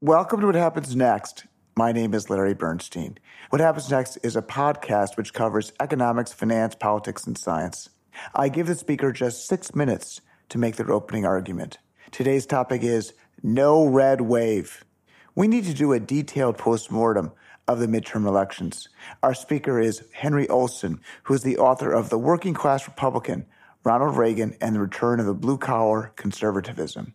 Welcome to What Happens Next. My name is Larry Bernstein. What Happens Next is a podcast which covers economics, finance, politics, and science. I give the speaker just six minutes to make their opening argument. Today's topic is no red wave. We need to do a detailed postmortem of the midterm elections. Our speaker is Henry Olsen, who is the author of The Working Class Republican, Ronald Reagan, and the Return of the Blue Collar Conservatism.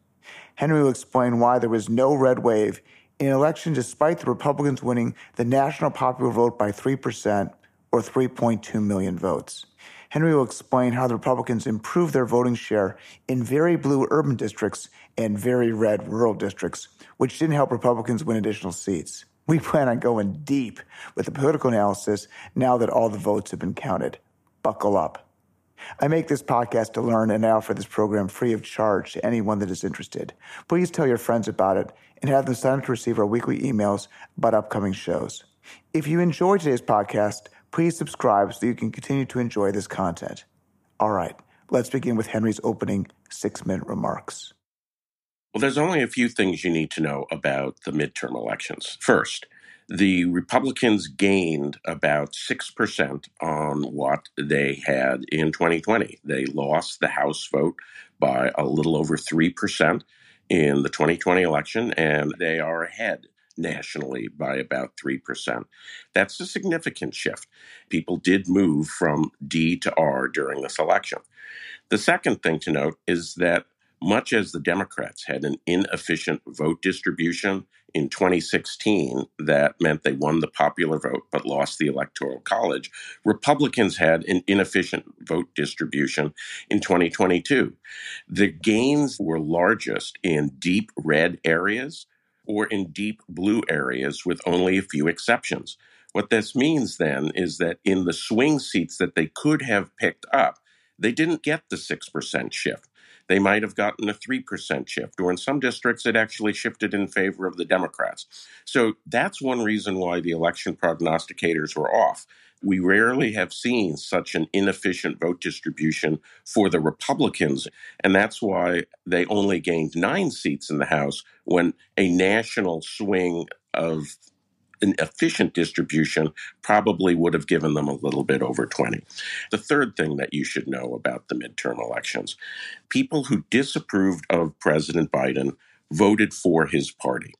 Henry will explain why there was no red wave in an election despite the Republicans winning the national popular vote by 3% or 3.2 million votes. Henry will explain how the Republicans improved their voting share in very blue urban districts and very red rural districts, which didn't help Republicans win additional seats. We plan on going deep with the political analysis now that all the votes have been counted. Buckle up. I make this podcast to learn and I offer this program free of charge to anyone that is interested. Please tell your friends about it and have them sign up to receive our weekly emails about upcoming shows. If you enjoyed today's podcast, please subscribe so you can continue to enjoy this content. All right, let's begin with Henry's opening six minute remarks. Well, there's only a few things you need to know about the midterm elections. First, the Republicans gained about 6% on what they had in 2020. They lost the House vote by a little over 3% in the 2020 election, and they are ahead nationally by about 3%. That's a significant shift. People did move from D to R during this election. The second thing to note is that much as the Democrats had an inefficient vote distribution in 2016 that meant they won the popular vote but lost the electoral college, Republicans had an inefficient vote distribution in 2022. The gains were largest in deep red areas or in deep blue areas with only a few exceptions. What this means then is that in the swing seats that they could have picked up, they didn't get the 6% shift they might have gotten a 3% shift, or in some districts, it actually shifted in favor of the Democrats. So that's one reason why the election prognosticators were off. We rarely have seen such an inefficient vote distribution for the Republicans, and that's why they only gained nine seats in the House when a national swing of an efficient distribution probably would have given them a little bit over 20. The third thing that you should know about the midterm elections people who disapproved of President Biden voted for his party.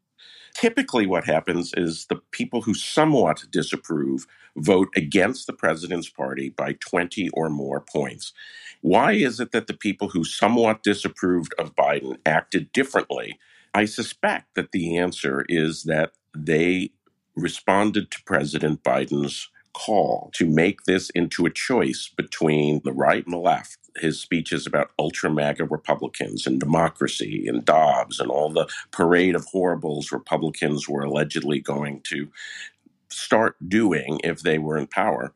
Typically, what happens is the people who somewhat disapprove vote against the president's party by 20 or more points. Why is it that the people who somewhat disapproved of Biden acted differently? I suspect that the answer is that they responded to President Biden's call to make this into a choice between the right and the left. His speeches about ultra MAGA Republicans and democracy and Dobbs and all the parade of horribles Republicans were allegedly going to start doing if they were in power.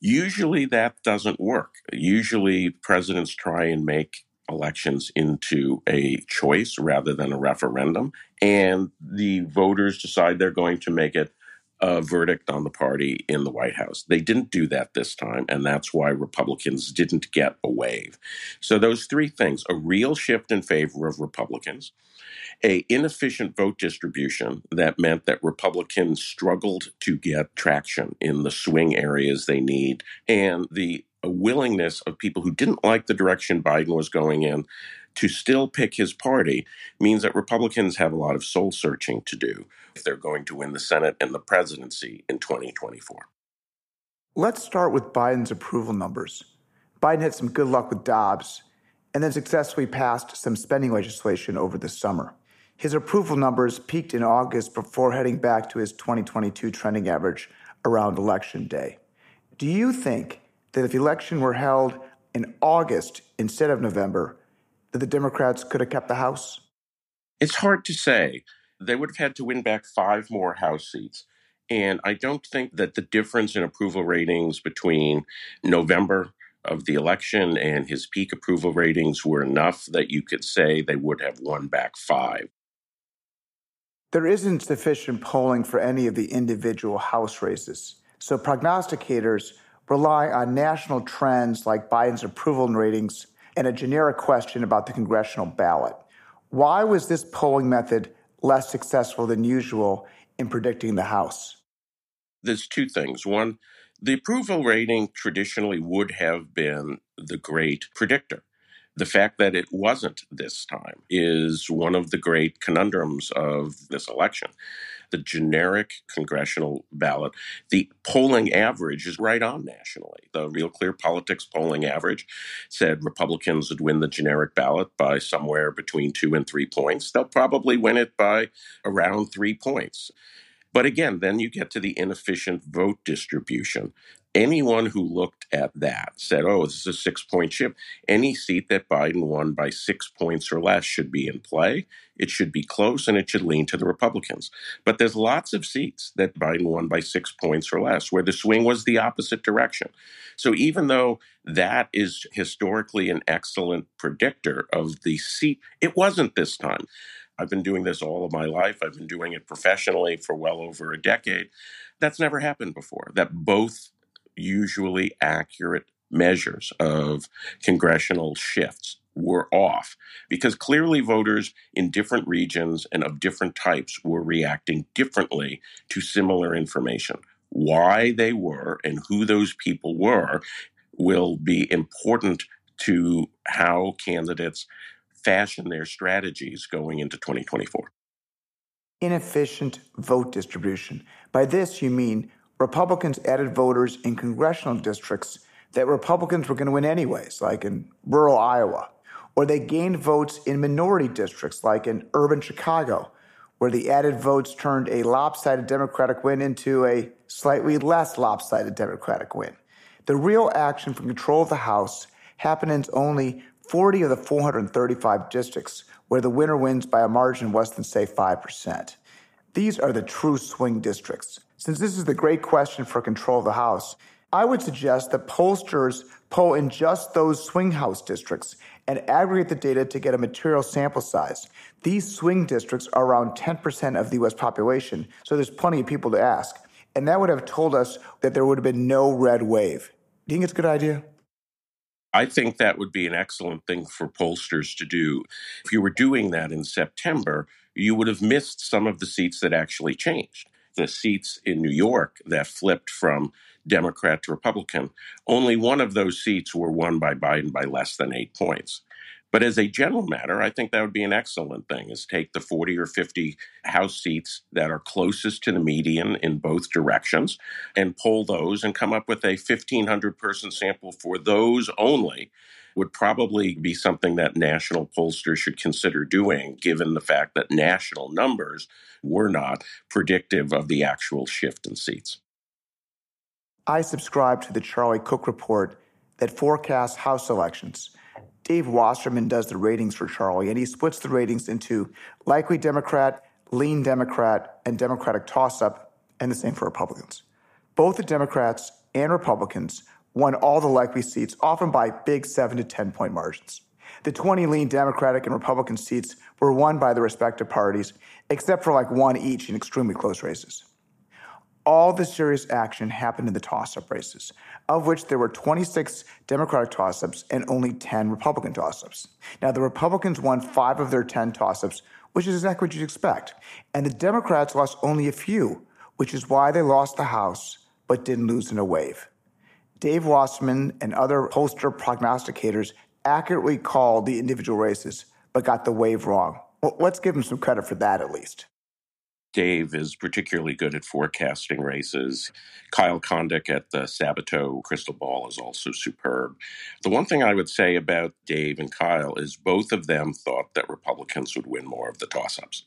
Usually that doesn't work. Usually presidents try and make elections into a choice rather than a referendum. And the voters decide they're going to make it a verdict on the party in the White House. They didn't do that this time, and that's why Republicans didn't get a wave. So those three things, a real shift in favor of Republicans, a inefficient vote distribution that meant that Republicans struggled to get traction in the swing areas they need, and the a willingness of people who didn't like the direction Biden was going in to still pick his party means that Republicans have a lot of soul searching to do if they're going to win the Senate and the presidency in 2024. Let's start with Biden's approval numbers. Biden had some good luck with Dobbs and then successfully passed some spending legislation over the summer. His approval numbers peaked in August before heading back to his 2022 trending average around Election Day. Do you think that if the election were held in August instead of November, that the Democrats could have kept the House? It's hard to say. They would have had to win back five more House seats. And I don't think that the difference in approval ratings between November of the election and his peak approval ratings were enough that you could say they would have won back five. There isn't sufficient polling for any of the individual House races. So prognosticators rely on national trends like Biden's approval ratings and a generic question about the congressional ballot. Why was this polling method less successful than usual in predicting the House? There's two things. One, the approval rating traditionally would have been the great predictor. The fact that it wasn't this time is one of the great conundrums of this election. The generic congressional ballot, the polling average is right on nationally. The Real Clear Politics polling average said Republicans would win the generic ballot by somewhere between two and three points. They'll probably win it by around three points. But again, then you get to the inefficient vote distribution. Anyone who looked at that said, oh, this is a six point shift. Any seat that Biden won by six points or less should be in play. It should be close and it should lean to the Republicans. But there's lots of seats that Biden won by six points or less where the swing was the opposite direction. So even though that is historically an excellent predictor of the seat, it wasn't this time. I've been doing this all of my life. I've been doing it professionally for well over a decade. That's never happened before. That both usually accurate measures of congressional shifts were off because clearly voters in different regions and of different types were reacting differently to similar information. Why they were and who those people were will be important to how candidates fashion their strategies going into 2024. Inefficient vote distribution. By this, you mean Republicans added voters in congressional districts that Republicans were going to win anyways, like in rural Iowa, or they gained votes in minority districts, like in urban Chicago, where the added votes turned a lopsided Democratic win into a slightly less lopsided Democratic win. The real action for control of the House happened in only 40 of the 435 districts where the winner wins by a margin less than, say, 5%. These are the true swing districts. Since this is the great question for control of the House, I would suggest that pollsters poll in just those swing House districts and aggregate the data to get a material sample size. These swing districts are around 10% of the US population, so there's plenty of people to ask. And that would have told us that there would have been no red wave. Do you think it's a good idea? I think that would be an excellent thing for pollsters to do. If you were doing that in September, you would have missed some of the seats that actually changed. The seats in New York that flipped from Democrat to Republican, only one of those seats were won by Biden by less than eight points. But as a general matter, I think that would be an excellent thing is take the 40 or 50 House seats that are closest to the median in both directions and poll those and come up with a 1,500 person sample for those only would probably be something that national pollsters should consider doing, given the fact that national numbers were not predictive of the actual shift in seats. I subscribe to the Charlie Cook report that forecasts House elections Dave Wasserman does the ratings for Charlie, and he splits the ratings into likely Democrat, lean Democrat, and Democratic toss up, and the same for Republicans. Both the Democrats and Republicans won all the likely seats, often by big 7 to 10 point margins. The 20 lean Democratic and Republican seats were won by the respective parties, except for like one each in extremely close races. All the serious action happened in the toss up races, of which there were 26 Democratic toss ups and only 10 Republican toss ups. Now, the Republicans won five of their 10 toss ups, which is exactly what you'd expect. And the Democrats lost only a few, which is why they lost the House but didn't lose in a wave. Dave Wasserman and other pollster prognosticators accurately called the individual races but got the wave wrong. Well, let's give them some credit for that at least. Dave is particularly good at forecasting races. Kyle Kondik at the Sabato Crystal Ball is also superb. The one thing I would say about Dave and Kyle is both of them thought that Republicans would win more of the toss ups.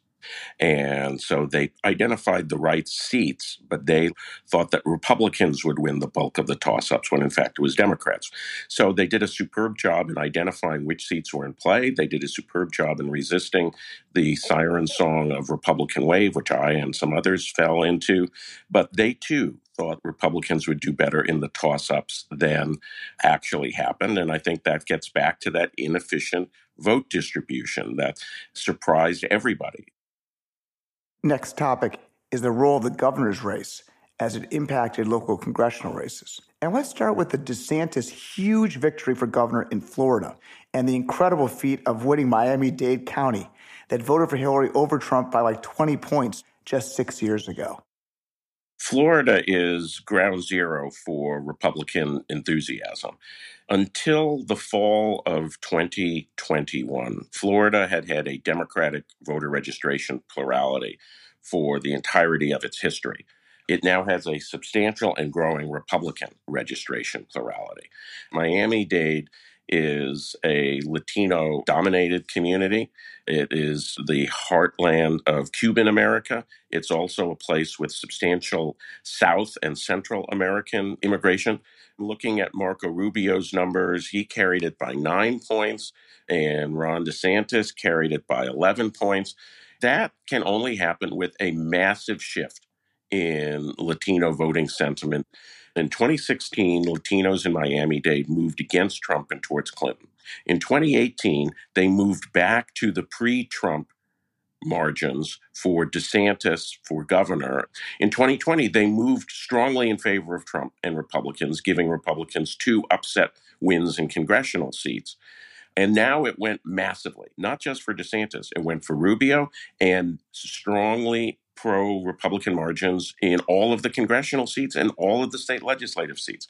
And so they identified the right seats, but they thought that Republicans would win the bulk of the toss ups when in fact it was Democrats. So they did a superb job in identifying which seats were in play. They did a superb job in resisting the siren song of Republican Wave, which I and some others fell into. But they too thought Republicans would do better in the toss ups than actually happened. And I think that gets back to that inefficient vote distribution that surprised everybody. Next topic is the role of the governor's race as it impacted local congressional races. And let's start with the DeSantis huge victory for governor in Florida and the incredible feat of winning Miami Dade County. that voted for Hillary over Trump by like 20 points just six years ago. Florida is ground zero for Republican enthusiasm. Until the fall of 2021, Florida had had a Democratic voter registration plurality for the entirety of its history. It now has a substantial and growing Republican registration plurality. Miami Dade is a Latino dominated community. It is the heartland of Cuban America. It's also a place with substantial South and Central American immigration. Looking at Marco Rubio's numbers, he carried it by nine points, and Ron DeSantis carried it by 11 points. That can only happen with a massive shift in Latino voting sentiment. In 2016, Latinos in Miami Dade moved against Trump and towards Clinton. In 2018, they moved back to the pre Trump margins for DeSantis for governor. In 2020, they moved strongly in favor of Trump and Republicans, giving Republicans two upset wins in congressional seats. And now it went massively, not just for DeSantis, it went for Rubio and strongly pro Republican margins in all of the congressional seats and all of the state legislative seats.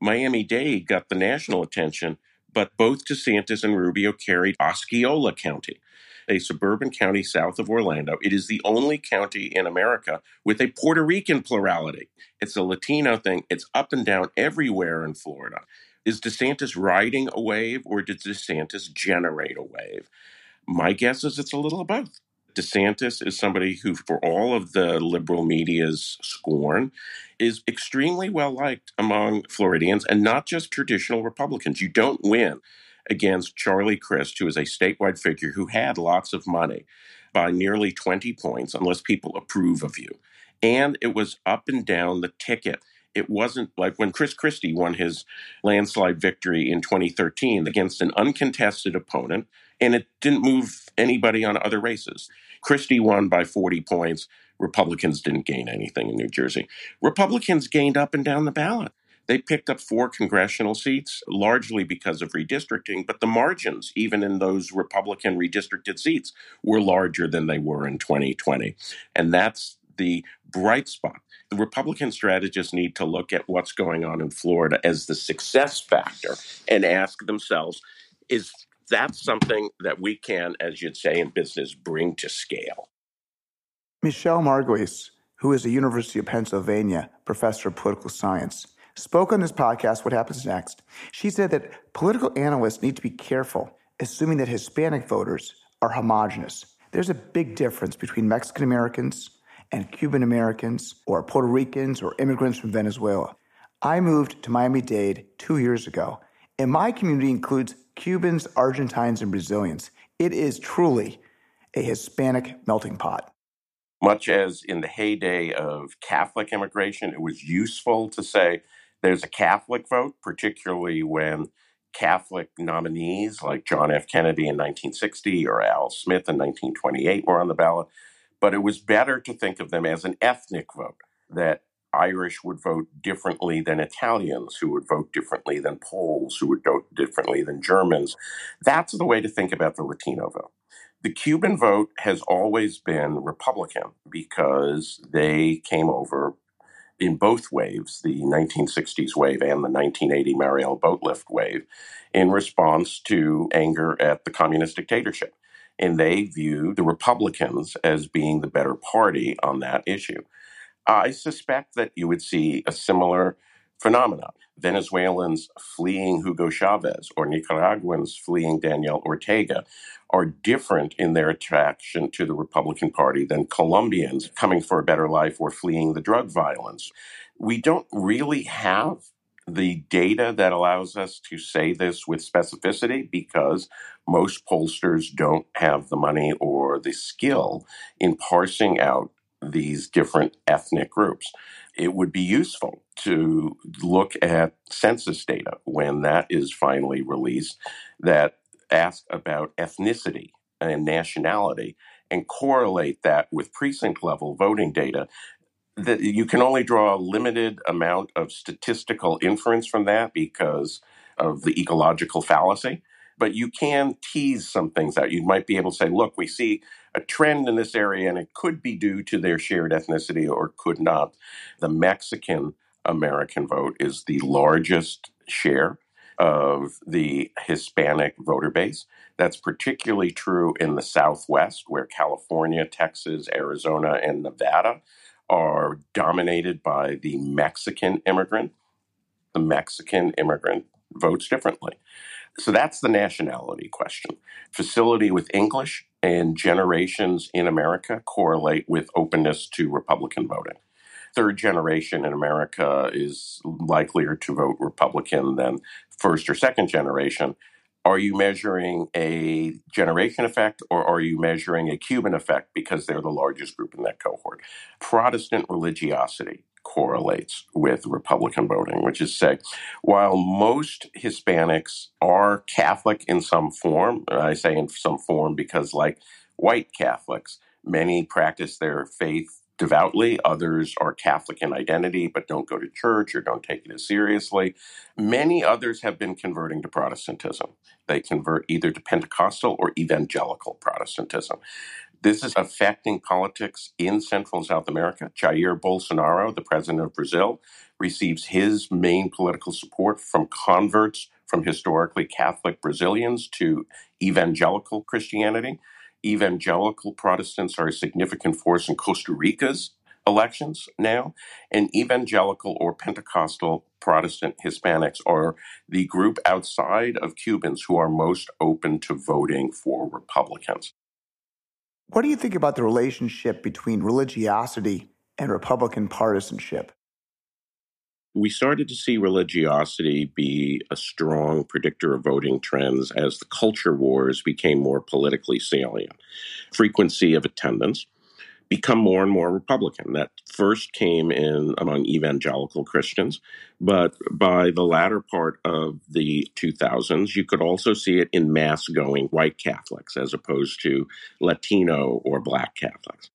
Miami Dade got the national attention, but both DeSantis and Rubio carried Osceola County, a suburban county south of Orlando. It is the only county in America with a Puerto Rican plurality. It's a Latino thing, it's up and down everywhere in Florida. Is DeSantis riding a wave or did DeSantis generate a wave? My guess is it's a little of both. DeSantis is somebody who, for all of the liberal media's scorn, is extremely well liked among Floridians and not just traditional Republicans. You don't win against Charlie Crist, who is a statewide figure who had lots of money, by nearly 20 points unless people approve of you. And it was up and down the ticket. It wasn't like when Chris Christie won his landslide victory in 2013 against an uncontested opponent, and it didn't move anybody on other races. Christie won by 40 points. Republicans didn't gain anything in New Jersey. Republicans gained up and down the ballot. They picked up four congressional seats, largely because of redistricting, but the margins, even in those Republican redistricted seats, were larger than they were in 2020. And that's the bright spot. The Republican strategists need to look at what's going on in Florida as the success factor and ask themselves is that something that we can, as you'd say in business, bring to scale. Michele Margolis, who is a University of Pennsylvania professor of political science, spoke on this podcast, What Happens Next. She said that political analysts need to be careful assuming that Hispanic voters are homogenous. There's a big difference between Mexican Americans and Cuban Americans or Puerto Ricans or immigrants from Venezuela. I moved to Miami Dade two years ago, and my community includes Cubans, Argentines, and Brazilians. It is truly a Hispanic melting pot. Much as in the heyday of Catholic immigration, it was useful to say there's a Catholic vote, particularly when Catholic nominees like John F. Kennedy in 1960 or Al Smith in 1928 were on the ballot. But it was better to think of them as an ethnic vote, that Irish would vote differently than Italians, who would vote differently than Poles, who would vote differently than Germans. That's the way to think about the Latino vote. The Cuban vote has always been Republican because they came over in both waves, the 1960s wave and the 1980 Mariel Boatlift wave, in response to anger at the communist dictatorship. And they view the Republicans as being the better party on that issue. I suspect that you would see a similar phenomenon. Venezuelans fleeing Hugo Chavez or Nicaraguans fleeing Daniel Ortega are different in their attraction to the Republican Party than Colombians coming for a better life or fleeing the drug violence. We don't really have the data that allows us to say this with specificity because most pollsters don't have the money or the skill in parsing out these different ethnic groups. It would be useful to look at census data when that is finally released that ask about ethnicity and nationality and correlate that with precinct level voting data that you can only draw a limited amount of statistical inference from that because of the ecological fallacy but you can tease some things out. You might be able to say, look, we see a trend in this area, and it could be due to their shared ethnicity or could not. The Mexican American vote is the largest share of the Hispanic voter base. That's particularly true in the Southwest, where California, Texas, Arizona, and Nevada are dominated by the Mexican immigrant. The Mexican immigrant votes differently. So that's the nationality question. Facility with English and generations in America correlate with openness to Republican voting. Third generation in America is likelier to vote Republican than first or second generation. Are you measuring a generation effect or are you measuring a Cuban effect because they're the largest group in that cohort? Protestant religiosity correlates with Republican voting, which is say, while most Hispanics are Catholic in some form, I say in some form because, like white Catholics, many practice their faith devoutly. Others are Catholic in identity but don't go to church or don't take it as seriously. Many others have been converting to Protestantism. They convert either to Pentecostal or evangelical Protestantism. This is affecting politics in Central and South America. Jair Bolsonaro, the president of Brazil, receives his main political support from converts from historically Catholic Brazilians to evangelical Christianity evangelical Protestants are a significant force in Costa Rica's elections now, and evangelical or Pentecostal Protestant Hispanics are the group outside of Cubans who are most open to voting for Republicans. What do you think about the relationship between religiosity and Republican partisanship? We started to see religiosity be a strong predictor of voting trends as the culture wars became more politically salient. Frequency of attendance become more and more Republican. That first came in among evangelical Christians, but by the latter part of the 2000s, you could also see it in mass going white Catholics as opposed to Latino or black Catholics.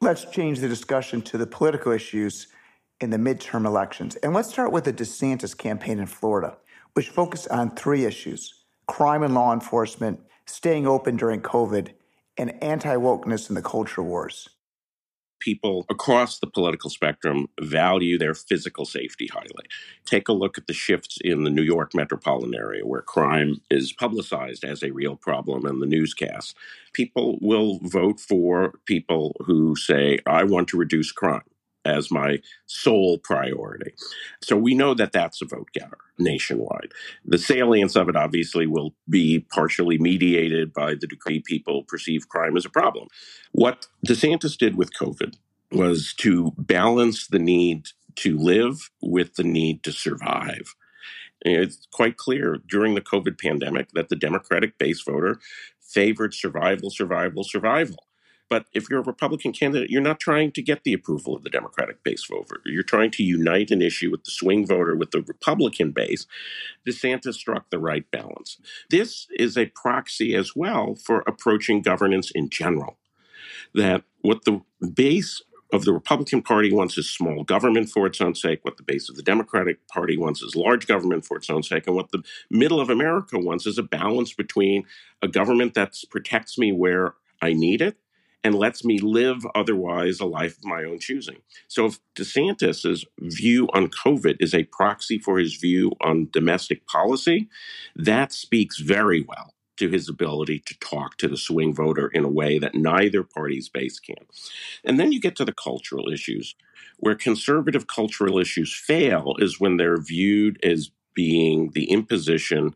Let's change the discussion to the political issues in the midterm elections. And let's start with the DeSantis campaign in Florida, which focused on three issues crime and law enforcement, staying open during COVID, and anti wokeness in the culture wars. People across the political spectrum value their physical safety highly. Take a look at the shifts in the New York metropolitan area where crime is publicized as a real problem in the newscasts. People will vote for people who say, I want to reduce crime as my sole priority. So we know that that's a vote getter nationwide. The salience of it obviously will be partially mediated by the degree people perceive crime as a problem. What DeSantis did with COVID was to balance the need to live with the need to survive. It's quite clear during the COVID pandemic that the Democratic base voter favored survival, survival, survival. But if you're a Republican candidate, you're not trying to get the approval of the Democratic base voter. You're trying to unite an issue with the swing voter, with the Republican base. DeSantis struck the right balance. This is a proxy as well for approaching governance in general. That what the base of the Republican Party wants is small government for its own sake, what the base of the Democratic Party wants is large government for its own sake, and what the middle of America wants is a balance between a government that protects me where I need it and lets me live otherwise a life of my own choosing. So if DeSantis's view on COVID is a proxy for his view on domestic policy, that speaks very well to his ability to talk to the swing voter in a way that neither party's base can. And then you get to the cultural issues. Where conservative cultural issues fail is when they're viewed as being the imposition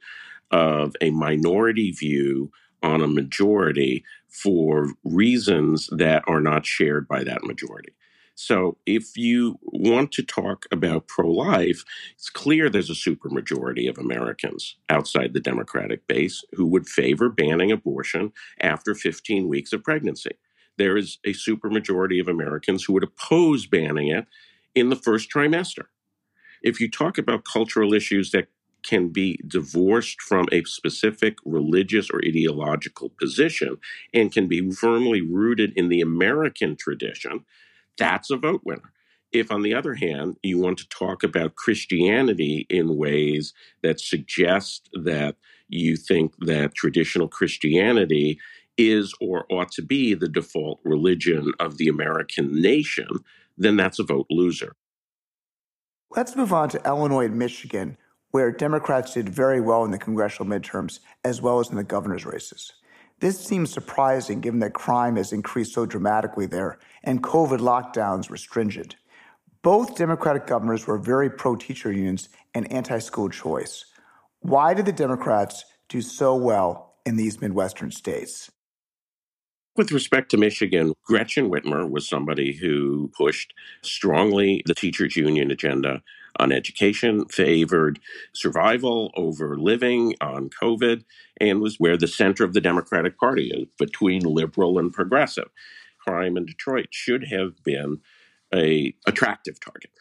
of a minority view on a majority for reasons that are not shared by that majority. So, if you want to talk about pro life, it's clear there's a supermajority of Americans outside the Democratic base who would favor banning abortion after 15 weeks of pregnancy. There is a supermajority of Americans who would oppose banning it in the first trimester. If you talk about cultural issues that can be divorced from a specific religious or ideological position and can be firmly rooted in the American tradition, that's a vote winner. If, on the other hand, you want to talk about Christianity in ways that suggest that you think that traditional Christianity is or ought to be the default religion of the American nation, then that's a vote loser. Let's move on to Illinois and Michigan, where Democrats did very well in the congressional midterms as well as in the governor's races. This seems surprising given that crime has increased so dramatically there and COVID lockdowns were stringent. Both Democratic governors were very pro teacher unions and anti school choice. Why did the Democrats do so well in these Midwestern states? With respect to Michigan, Gretchen Whitmer was somebody who pushed strongly the teachers' union agenda on education, favored survival over living on COVID, and was where the center of the Democratic Party is between liberal and progressive. Crime in Detroit should have been a attractive target.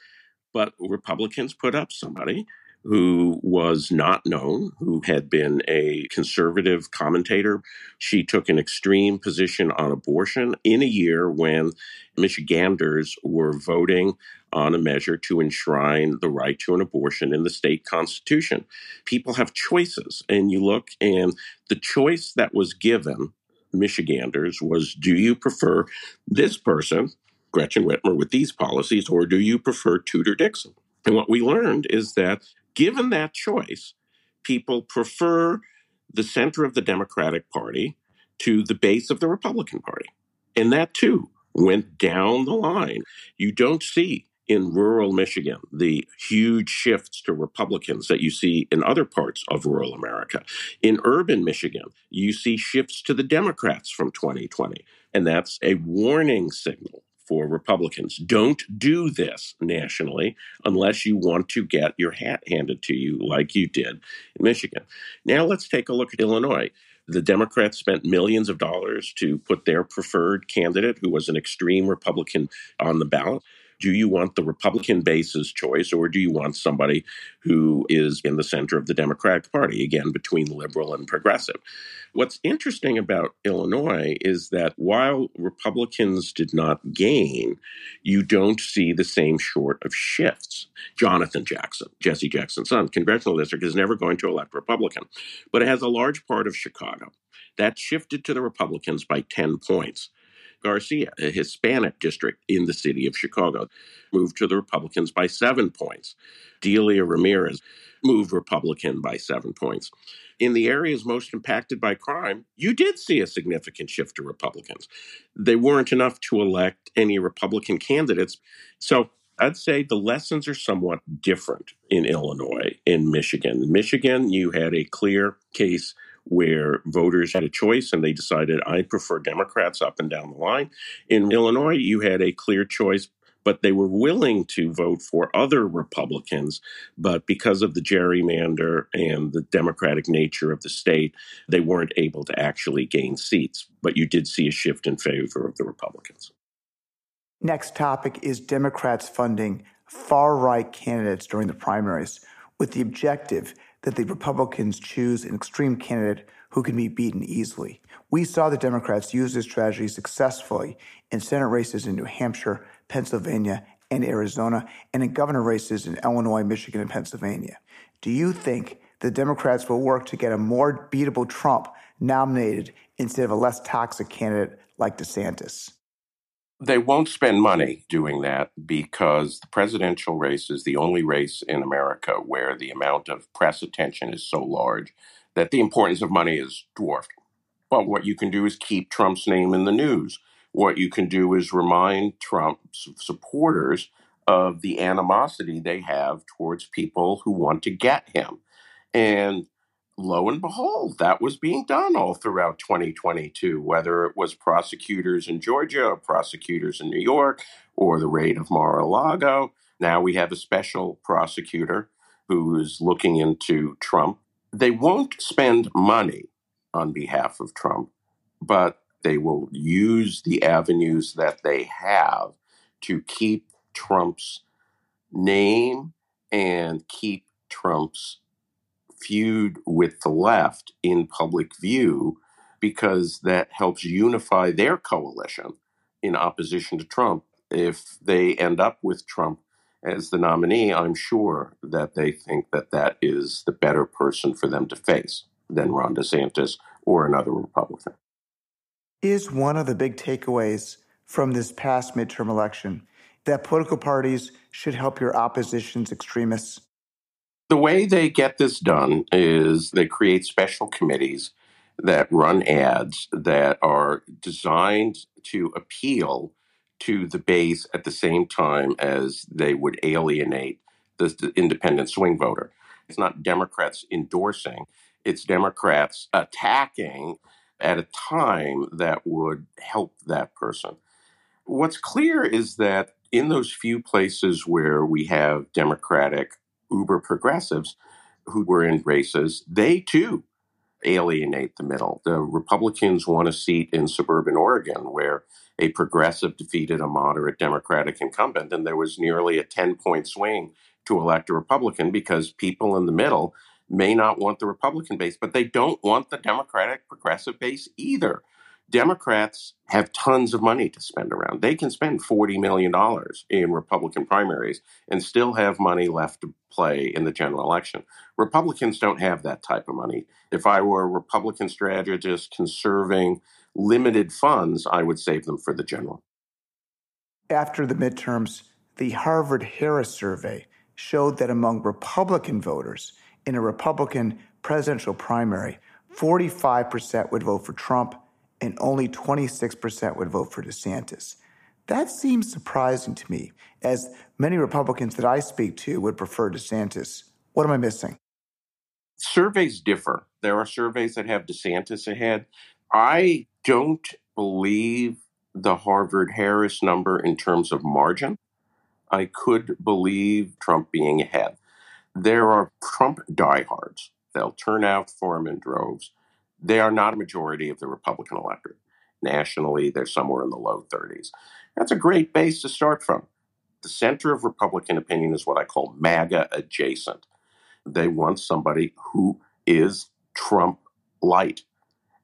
But Republicans put up somebody who was not known, who had been a conservative commentator. She took an extreme position on abortion in a year when Michiganders were voting on a measure to enshrine the right to an abortion in the state constitution. People have choices, and you look, and the choice that was given Michiganders was do you prefer this person, Gretchen Whitmer, with these policies, or do you prefer Tudor Dixon? And what we learned is that given that choice, people prefer the center of the Democratic Party to the base of the Republican Party. And that too went down the line. You don't see in rural Michigan the huge shifts to Republicans that you see in other parts of rural America. In urban Michigan, you see shifts to the Democrats from 2020. And that's a warning signal for Republicans. Don't do this nationally unless you want to get your hat handed to you like you did in Michigan. Now let's take a look at Illinois. The Democrats spent millions of dollars to put their preferred candidate, who was an extreme Republican, on the ballot. Do you want the Republican base's choice, or do you want somebody who is in the center of the Democratic Party, again, between liberal and progressive? What's interesting about Illinois is that while Republicans did not gain, you don't see the same sort of shifts. Jonathan Jackson, Jesse Jackson's son, congressional district is never going to elect Republican, but it has a large part of Chicago. That shifted to the Republicans by 10 points. Garcia, a Hispanic district in the city of Chicago, moved to the Republicans by seven points. Delia Ramirez moved Republican by seven points. In the areas most impacted by crime, you did see a significant shift to Republicans. They weren't enough to elect any Republican candidates. So I'd say the lessons are somewhat different in Illinois in Michigan. In Michigan, you had a clear case where voters had a choice and they decided I prefer Democrats up and down the line. In Illinois, you had a clear choice, but they were willing to vote for other Republicans. But because of the gerrymander and the Democratic nature of the state, they weren't able to actually gain seats. But you did see a shift in favor of the Republicans. Next topic is Democrats funding far right candidates during the primaries with the objective that the Republicans choose an extreme candidate who can be beaten easily. We saw the Democrats use this strategy successfully in Senate races in New Hampshire, Pennsylvania, and Arizona, and in governor races in Illinois, Michigan, and Pennsylvania. Do you think the Democrats will work to get a more beatable Trump nominated instead of a less toxic candidate like DeSantis? They won't spend money doing that because the presidential race is the only race in America where the amount of press attention is so large that the importance of money is dwarfed. But what you can do is keep Trump's name in the news. What you can do is remind Trump's supporters of the animosity they have towards people who want to get him. And lo and behold, that was being done all throughout 2022, whether it was prosecutors in Georgia or prosecutors in New York or the raid of Mar a Lago. Now we have a special prosecutor who is looking into Trump. They won't spend money on behalf of Trump, but they will use the avenues that they have to keep Trump's name and keep Trump's feud with the left in public view because that helps unify their coalition in opposition to Trump. if they end up with Trump as the nominee, I'm sure that they think that that is the better person for them to face than Ron DeSantis or another Republican. Is one of the big takeaways from this past midterm election that political parties should help your opposition's extremists? The way they get this done is they create special committees that run ads that are designed to appeal to the base at the same time as they would alienate the, independent swing voter. It's not Democrats endorsing, it's Democrats attacking at a time that would help that person. What's clear is that in those few places where we have Democratic uber progressives who were in races, they too alienate the middle. The Republicans won a seat in suburban Oregon where a progressive defeated a moderate Democratic incumbent, and there was nearly a 10 point swing to elect a Republican because people in the middle may not want the Republican base, but they don't want the Democratic progressive base either. Democrats have tons of money to spend around. They can spend $40 million in Republican primaries and still have money left to play in the general election. Republicans don't have that type of money. If I were a Republican strategist conserving limited funds, I would save them for the general. After the midterms, the Harvard Harris survey showed that among Republican voters in a Republican presidential primary, 45% would vote for Trump and only 26% would vote for DeSantis. That seems surprising to me, as many Republicans that I speak to would prefer DeSantis. What am I missing? Surveys differ. There are surveys that have DeSantis ahead. I don't believe the Harvard Harris number in terms of margin. I could believe Trump being ahead. There are Trump diehards. They'll turn out for him in droves. They are not a majority of the Republican electorate. Nationally, they're somewhere in the low 30s. That's a great base to start from. The center of Republican opinion is what I call MAGA adjacent. They want somebody who is Trump light.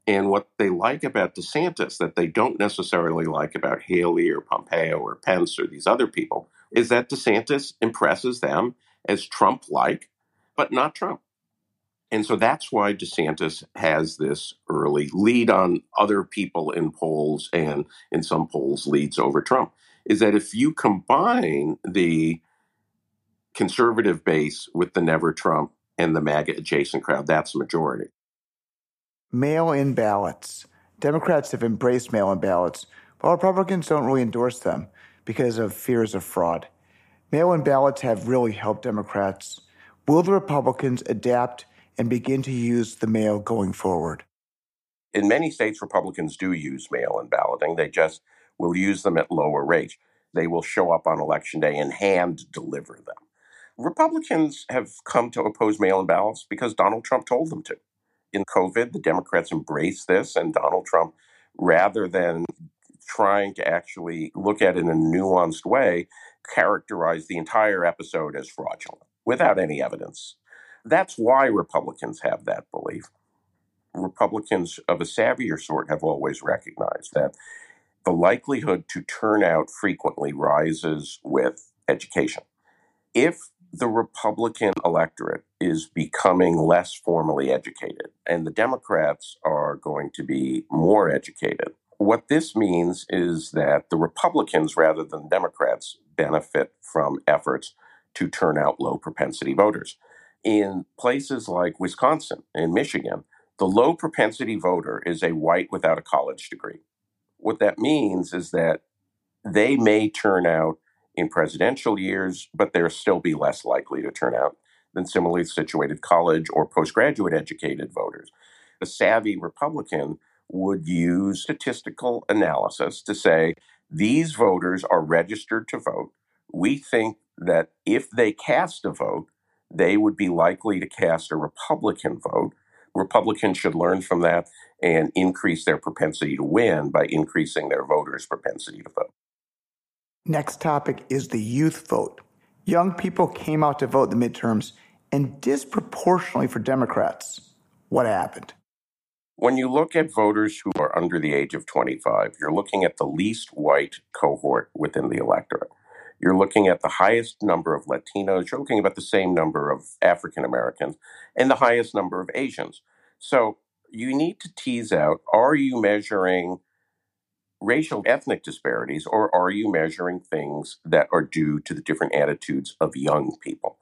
And what they like about DeSantis that they don't necessarily like about Haley or Pompeo or Pence or these other people is that DeSantis impresses them as Trump like, but not Trump. And so that's why DeSantis has this early lead on other people in polls and in some polls leads over Trump. Is that if you combine the conservative base with the never Trump and the MAGA adjacent crowd, that's a majority. Mail in ballots. Democrats have embraced mail in ballots, while Republicans don't really endorse them because of fears of fraud. Mail in ballots have really helped Democrats. Will the Republicans adapt and begin to use the mail going forward? In many states, Republicans do use mail in balloting. They just will use them at lower rates. They will show up on election day and hand deliver them. Republicans have come to oppose mail in ballots because Donald Trump told them to. In COVID, the Democrats embraced this, and Donald Trump, rather than trying to actually look at it in a nuanced way, characterized the entire episode as fraudulent without any evidence. That's why Republicans have that belief. Republicans of a savvier sort have always recognized that the likelihood to turn out frequently rises with education. If the Republican electorate is becoming less formally educated and the Democrats are going to be more educated, what this means is that the Republicans, rather than Democrats, benefit from efforts to turn out low propensity voters in places like Wisconsin and Michigan, the low propensity voter is a white without a college degree. What that means is that they may turn out in presidential years, but they'll still be less likely to turn out than similarly situated college or postgraduate educated voters. A savvy Republican would use statistical analysis to say these voters are registered to vote. We think that if they cast a vote, they would be likely to cast a Republican vote. Republicans should learn from that and increase their propensity to win by increasing their voters' propensity to vote. Next topic is the youth vote. Young people came out to vote in the midterms and disproportionately for Democrats. What happened? When you look at voters who are under the age of 25, you're looking at the least white cohort within the electorate. You're looking at the highest number of Latinos, you're looking about the same number of African Americans, and the highest number of Asians. So you need to tease out are you measuring racial ethnic disparities or are you measuring things that are due to the different attitudes of young people?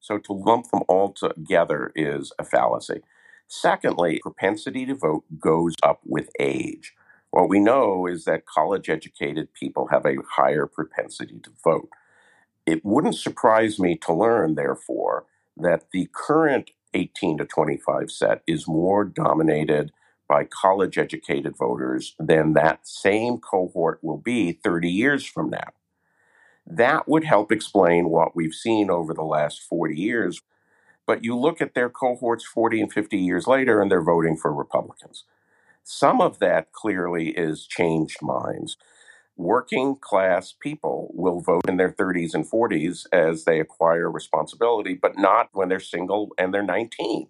So to lump them all together is a fallacy. Secondly, propensity to vote goes up with age. What we know is that college educated people have a higher propensity to vote. It wouldn't surprise me to learn, therefore, that the current 18 to 25 set is more dominated by college educated voters than that same cohort will be 30 years from now. That would help explain what we've seen over the last 40 years. But you look at their cohorts 40 and 50 years later, and they're voting for Republicans. Some of that clearly is changed minds. Working class people will vote in their 30s and 40s as they acquire responsibility, but not when they're single and they're 19.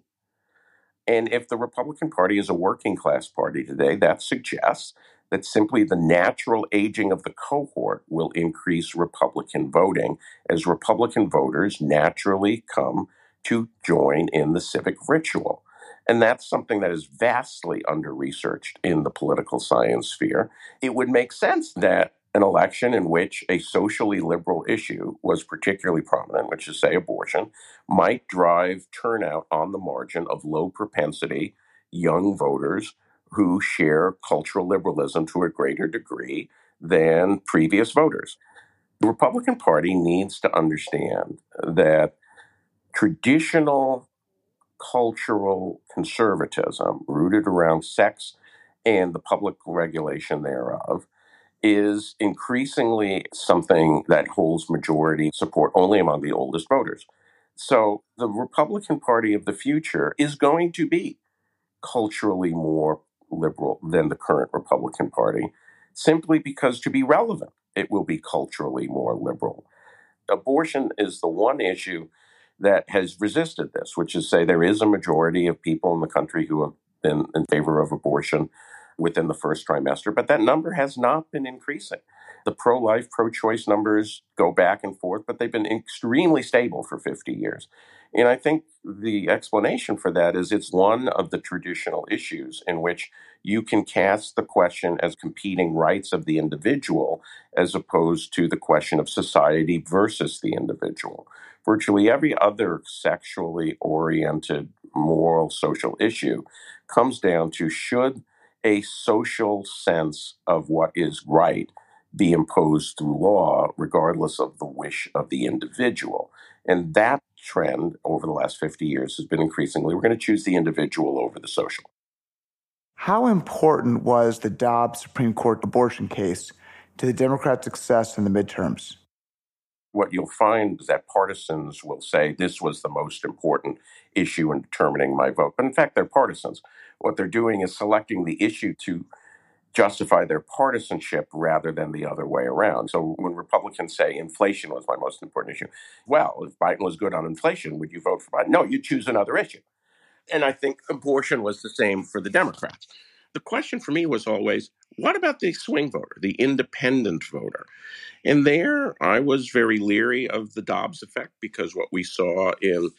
And if the Republican Party is a working class party today, that suggests that simply the natural aging of the cohort will increase Republican voting as Republican voters naturally come to join in the civic ritual. And that's something that is vastly under researched in the political science sphere. It would make sense that an election in which a socially liberal issue was particularly prominent, which is, say, abortion, might drive turnout on the margin of low propensity young voters who share cultural liberalism to a greater degree than previous voters. The Republican Party needs to understand that traditional cultural conservatism rooted around sex and the public regulation thereof is increasingly something that holds majority support only among the oldest voters. So the Republican Party of the future is going to be culturally more liberal than the current Republican Party, simply because to be relevant, it will be culturally more liberal. Abortion is the one issue that has resisted this, which is say there is a majority of people in the country who have been in favor of abortion within the first trimester, but that number has not been increasing. The pro life, pro choice numbers go back and forth, but they've been extremely stable for 50 years. And I think the explanation for that is it's one of the traditional issues in which you can cast the question as competing rights of the individual as opposed to the question of society versus the individual. Virtually every other sexually oriented moral social issue comes down to should a social sense of what is right be imposed through law, regardless of the wish of the individual. And that trend over the last 50 years has been increasingly we're going to choose the individual over the social. How important was the Dobbs Supreme Court abortion case to the Democrats' success in the midterms? What you'll find is that partisans will say this was the most important issue in determining my vote. But in fact, they're partisans. What they're doing is selecting the issue to justify their partisanship rather than the other way around. So when Republicans say inflation was my most important issue, well, if Biden was good on inflation, would you vote for Biden? No, you choose another issue. And I think abortion was the same for the Democrats. The question for me was always, what about the swing voter, the independent voter? And there I was very leery of the Dobbs effect because what we saw in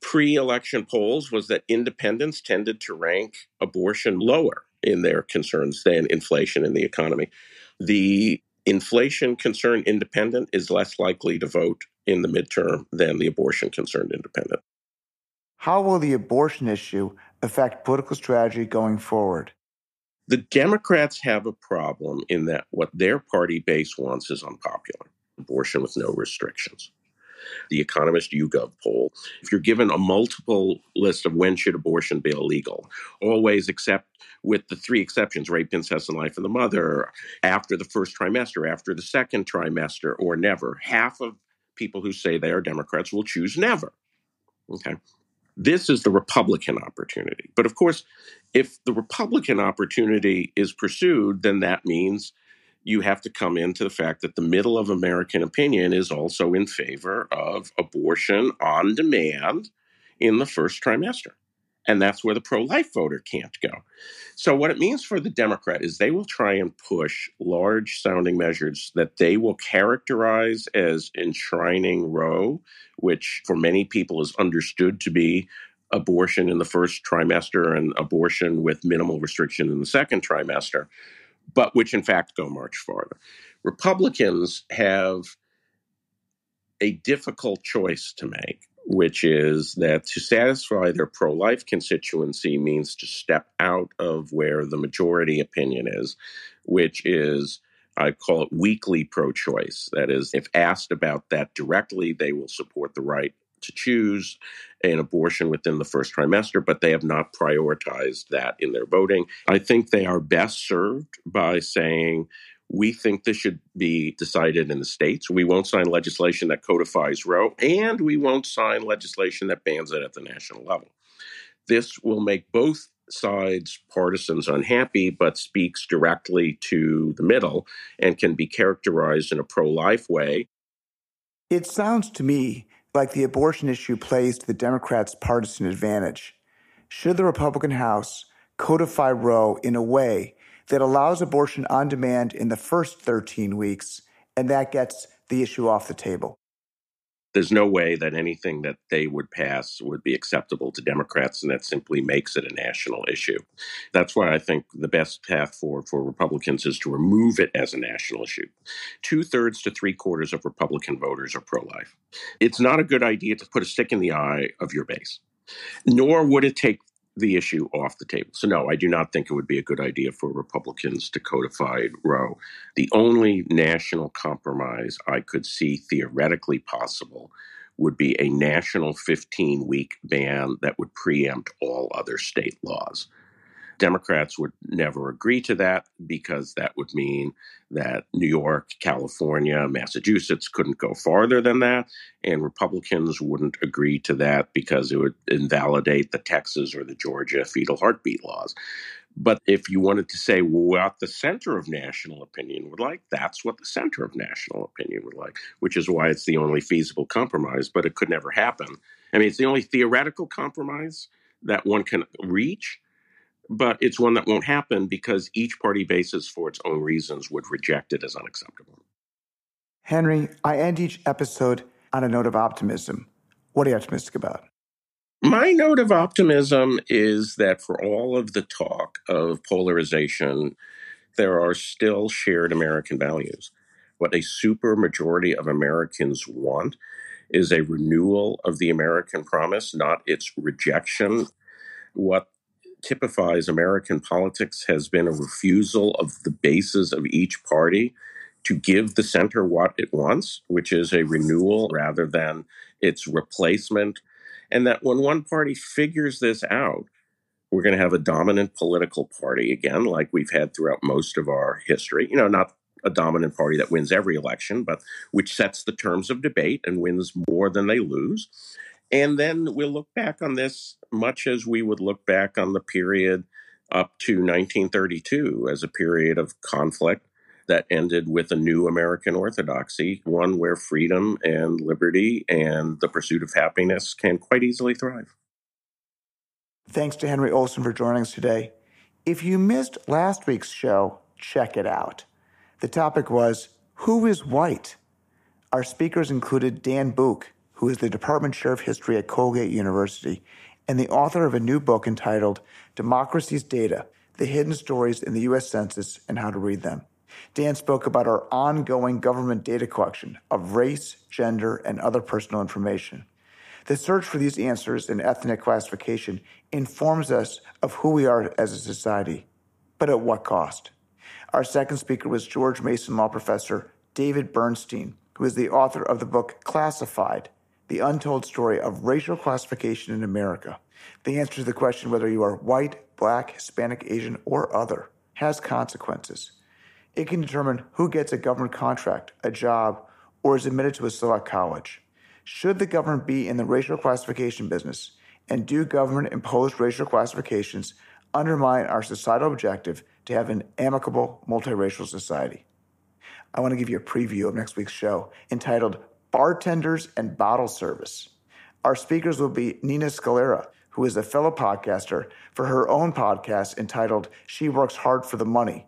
pre election polls was that independents tended to rank abortion lower in their concerns than inflation in the economy. The inflation concerned independent is less likely to vote in the midterm than the abortion concerned independent. How will the abortion issue affect political strategy going forward? The Democrats have a problem in that what their party base wants is unpopular abortion with no restrictions the Economist YouGov poll. If you're given a multiple list of when should abortion be illegal, always except with the three exceptions rape, incest, and life of the mother, after the first trimester, after the second trimester, or never, half of people who say they are Democrats will choose never. Okay. This is the Republican opportunity. But of course, if the Republican opportunity is pursued, then that means you have to come into the fact that the middle of American opinion is also in favor of abortion on demand in the first trimester. And that's where the pro life voter can't go. So, what it means for the Democrat is they will try and push large sounding measures that they will characterize as enshrining Roe, which for many people is understood to be abortion in the first trimester and abortion with minimal restriction in the second trimester, but which in fact go much farther. Republicans have a difficult choice to make which is that to satisfy their pro life constituency means to step out of where the majority opinion is, which is, I call it weakly pro choice. That is, if asked about that directly, they will support the right to choose an abortion within the first trimester, but they have not prioritized that in their voting. I think they are best served by saying, we think this should be decided in the states. We won't sign legislation that codifies Roe, and we won't sign legislation that bans it at the national level. This will make both sides partisans unhappy, but speaks directly to the middle and can be characterized in a pro life way. It sounds to me like the abortion issue plays to the Democrats' partisan advantage. Should the Republican House codify Roe in a way that allows abortion on demand in the first 13 weeks, and that gets the issue off the table. There's no way that anything that they would pass would be acceptable to Democrats, and that simply makes it a national issue. That's why I think the best path forward for Republicans is to remove it as a national issue. Two thirds to three quarters of Republican voters are pro life. It's not a good idea to put a stick in the eye of your base nor would it take the issue off the table. So, no, I do not think it would be a good idea for Republicans to codify Roe. The only national compromise I could see theoretically possible would be a national 15 week ban that would preempt all other state laws. Democrats would never agree to that because that would mean that New York, California, Massachusetts couldn't go farther than that. And Republicans wouldn't agree to that because it would invalidate the Texas or the Georgia fetal heartbeat laws. But if you wanted to say what the center of national opinion would like, that's what the center of national opinion would like, which is why it's the only feasible compromise, but it could never happen. I mean, it's the only theoretical compromise that one can reach but it's one that won't happen because each party basis for its own reasons would reject it as unacceptable. Henry, I end each episode on a note of optimism. What are you optimistic about? My note of optimism is that for all of the talk of polarization, there are still shared American values. What a super majority of Americans want is a renewal of the American promise, not its rejection. What typifies American politics has been a refusal of the bases of each party to give the center what it wants, which is a renewal rather than its replacement. And that when one party figures this out, we're going to have a dominant political party again, like we've had throughout most of our history. You know, not a dominant party that wins every election, but which sets the terms of debate and wins more than they lose. And then we'll look back on this much as we would look back on the period up to 1932 as a period of conflict that ended with a new American orthodoxy, one where freedom and liberty and the pursuit of happiness can quite easily thrive. Thanks to Henry Olsen for joining us today. If you missed last week's show, check it out. The topic was Who is White? Our speakers included Dan Bouk, who is the department chair of history at Colgate University and the author of a new book entitled Democracy's Data The Hidden Stories in the U.S. Census and How to Read Them. Dan spoke about our ongoing government data collection of race, gender, and other personal information. The search for these answers in ethnic classification informs us of who we are as a society, but at what cost? Our second speaker was George Mason Law Professor David Bernstein, who is the author of the book Classified the untold story of racial classification in America. The answer to the question whether you are white, black, Hispanic, Asian, or other has consequences. It can determine who gets a government contract, a job, or is admitted to a select college. Should the government be in the racial classification business, and do government imposed racial classifications undermine our societal objective to have an amicable multiracial society? I want to give you a preview of next week's show entitled bartenders, and bottle service. Our speakers will be Nina Scalera, who is a fellow podcaster, for her own podcast entitled She Works Hard for the Money.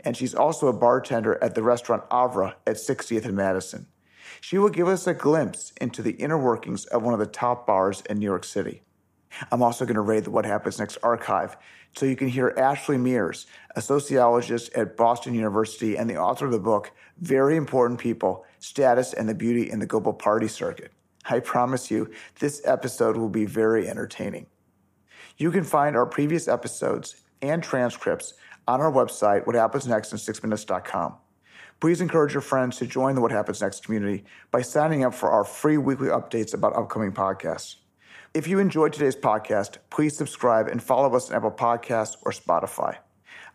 And she's also a bartender at the restaurant Avra at 60th and Madison. She will give us a glimpse into the inner workings of one of the top bars in New York City. I'm also going to raid the What Happens Next archive so you can hear Ashley Mears, a sociologist at Boston University and the author of the book Very Important People Status and the Beauty in the Global Party Circuit. I promise you, this episode will be very entertaining. You can find our previous episodes and transcripts on our website, whathappensnextin6minutes.com. Please encourage your friends to join the What Happens Next community by signing up for our free weekly updates about upcoming podcasts. If you enjoyed today's podcast, please subscribe and follow us on Apple Podcasts or Spotify.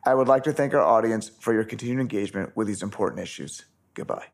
I would like to thank our audience for your continued engagement with these important issues. Goodbye.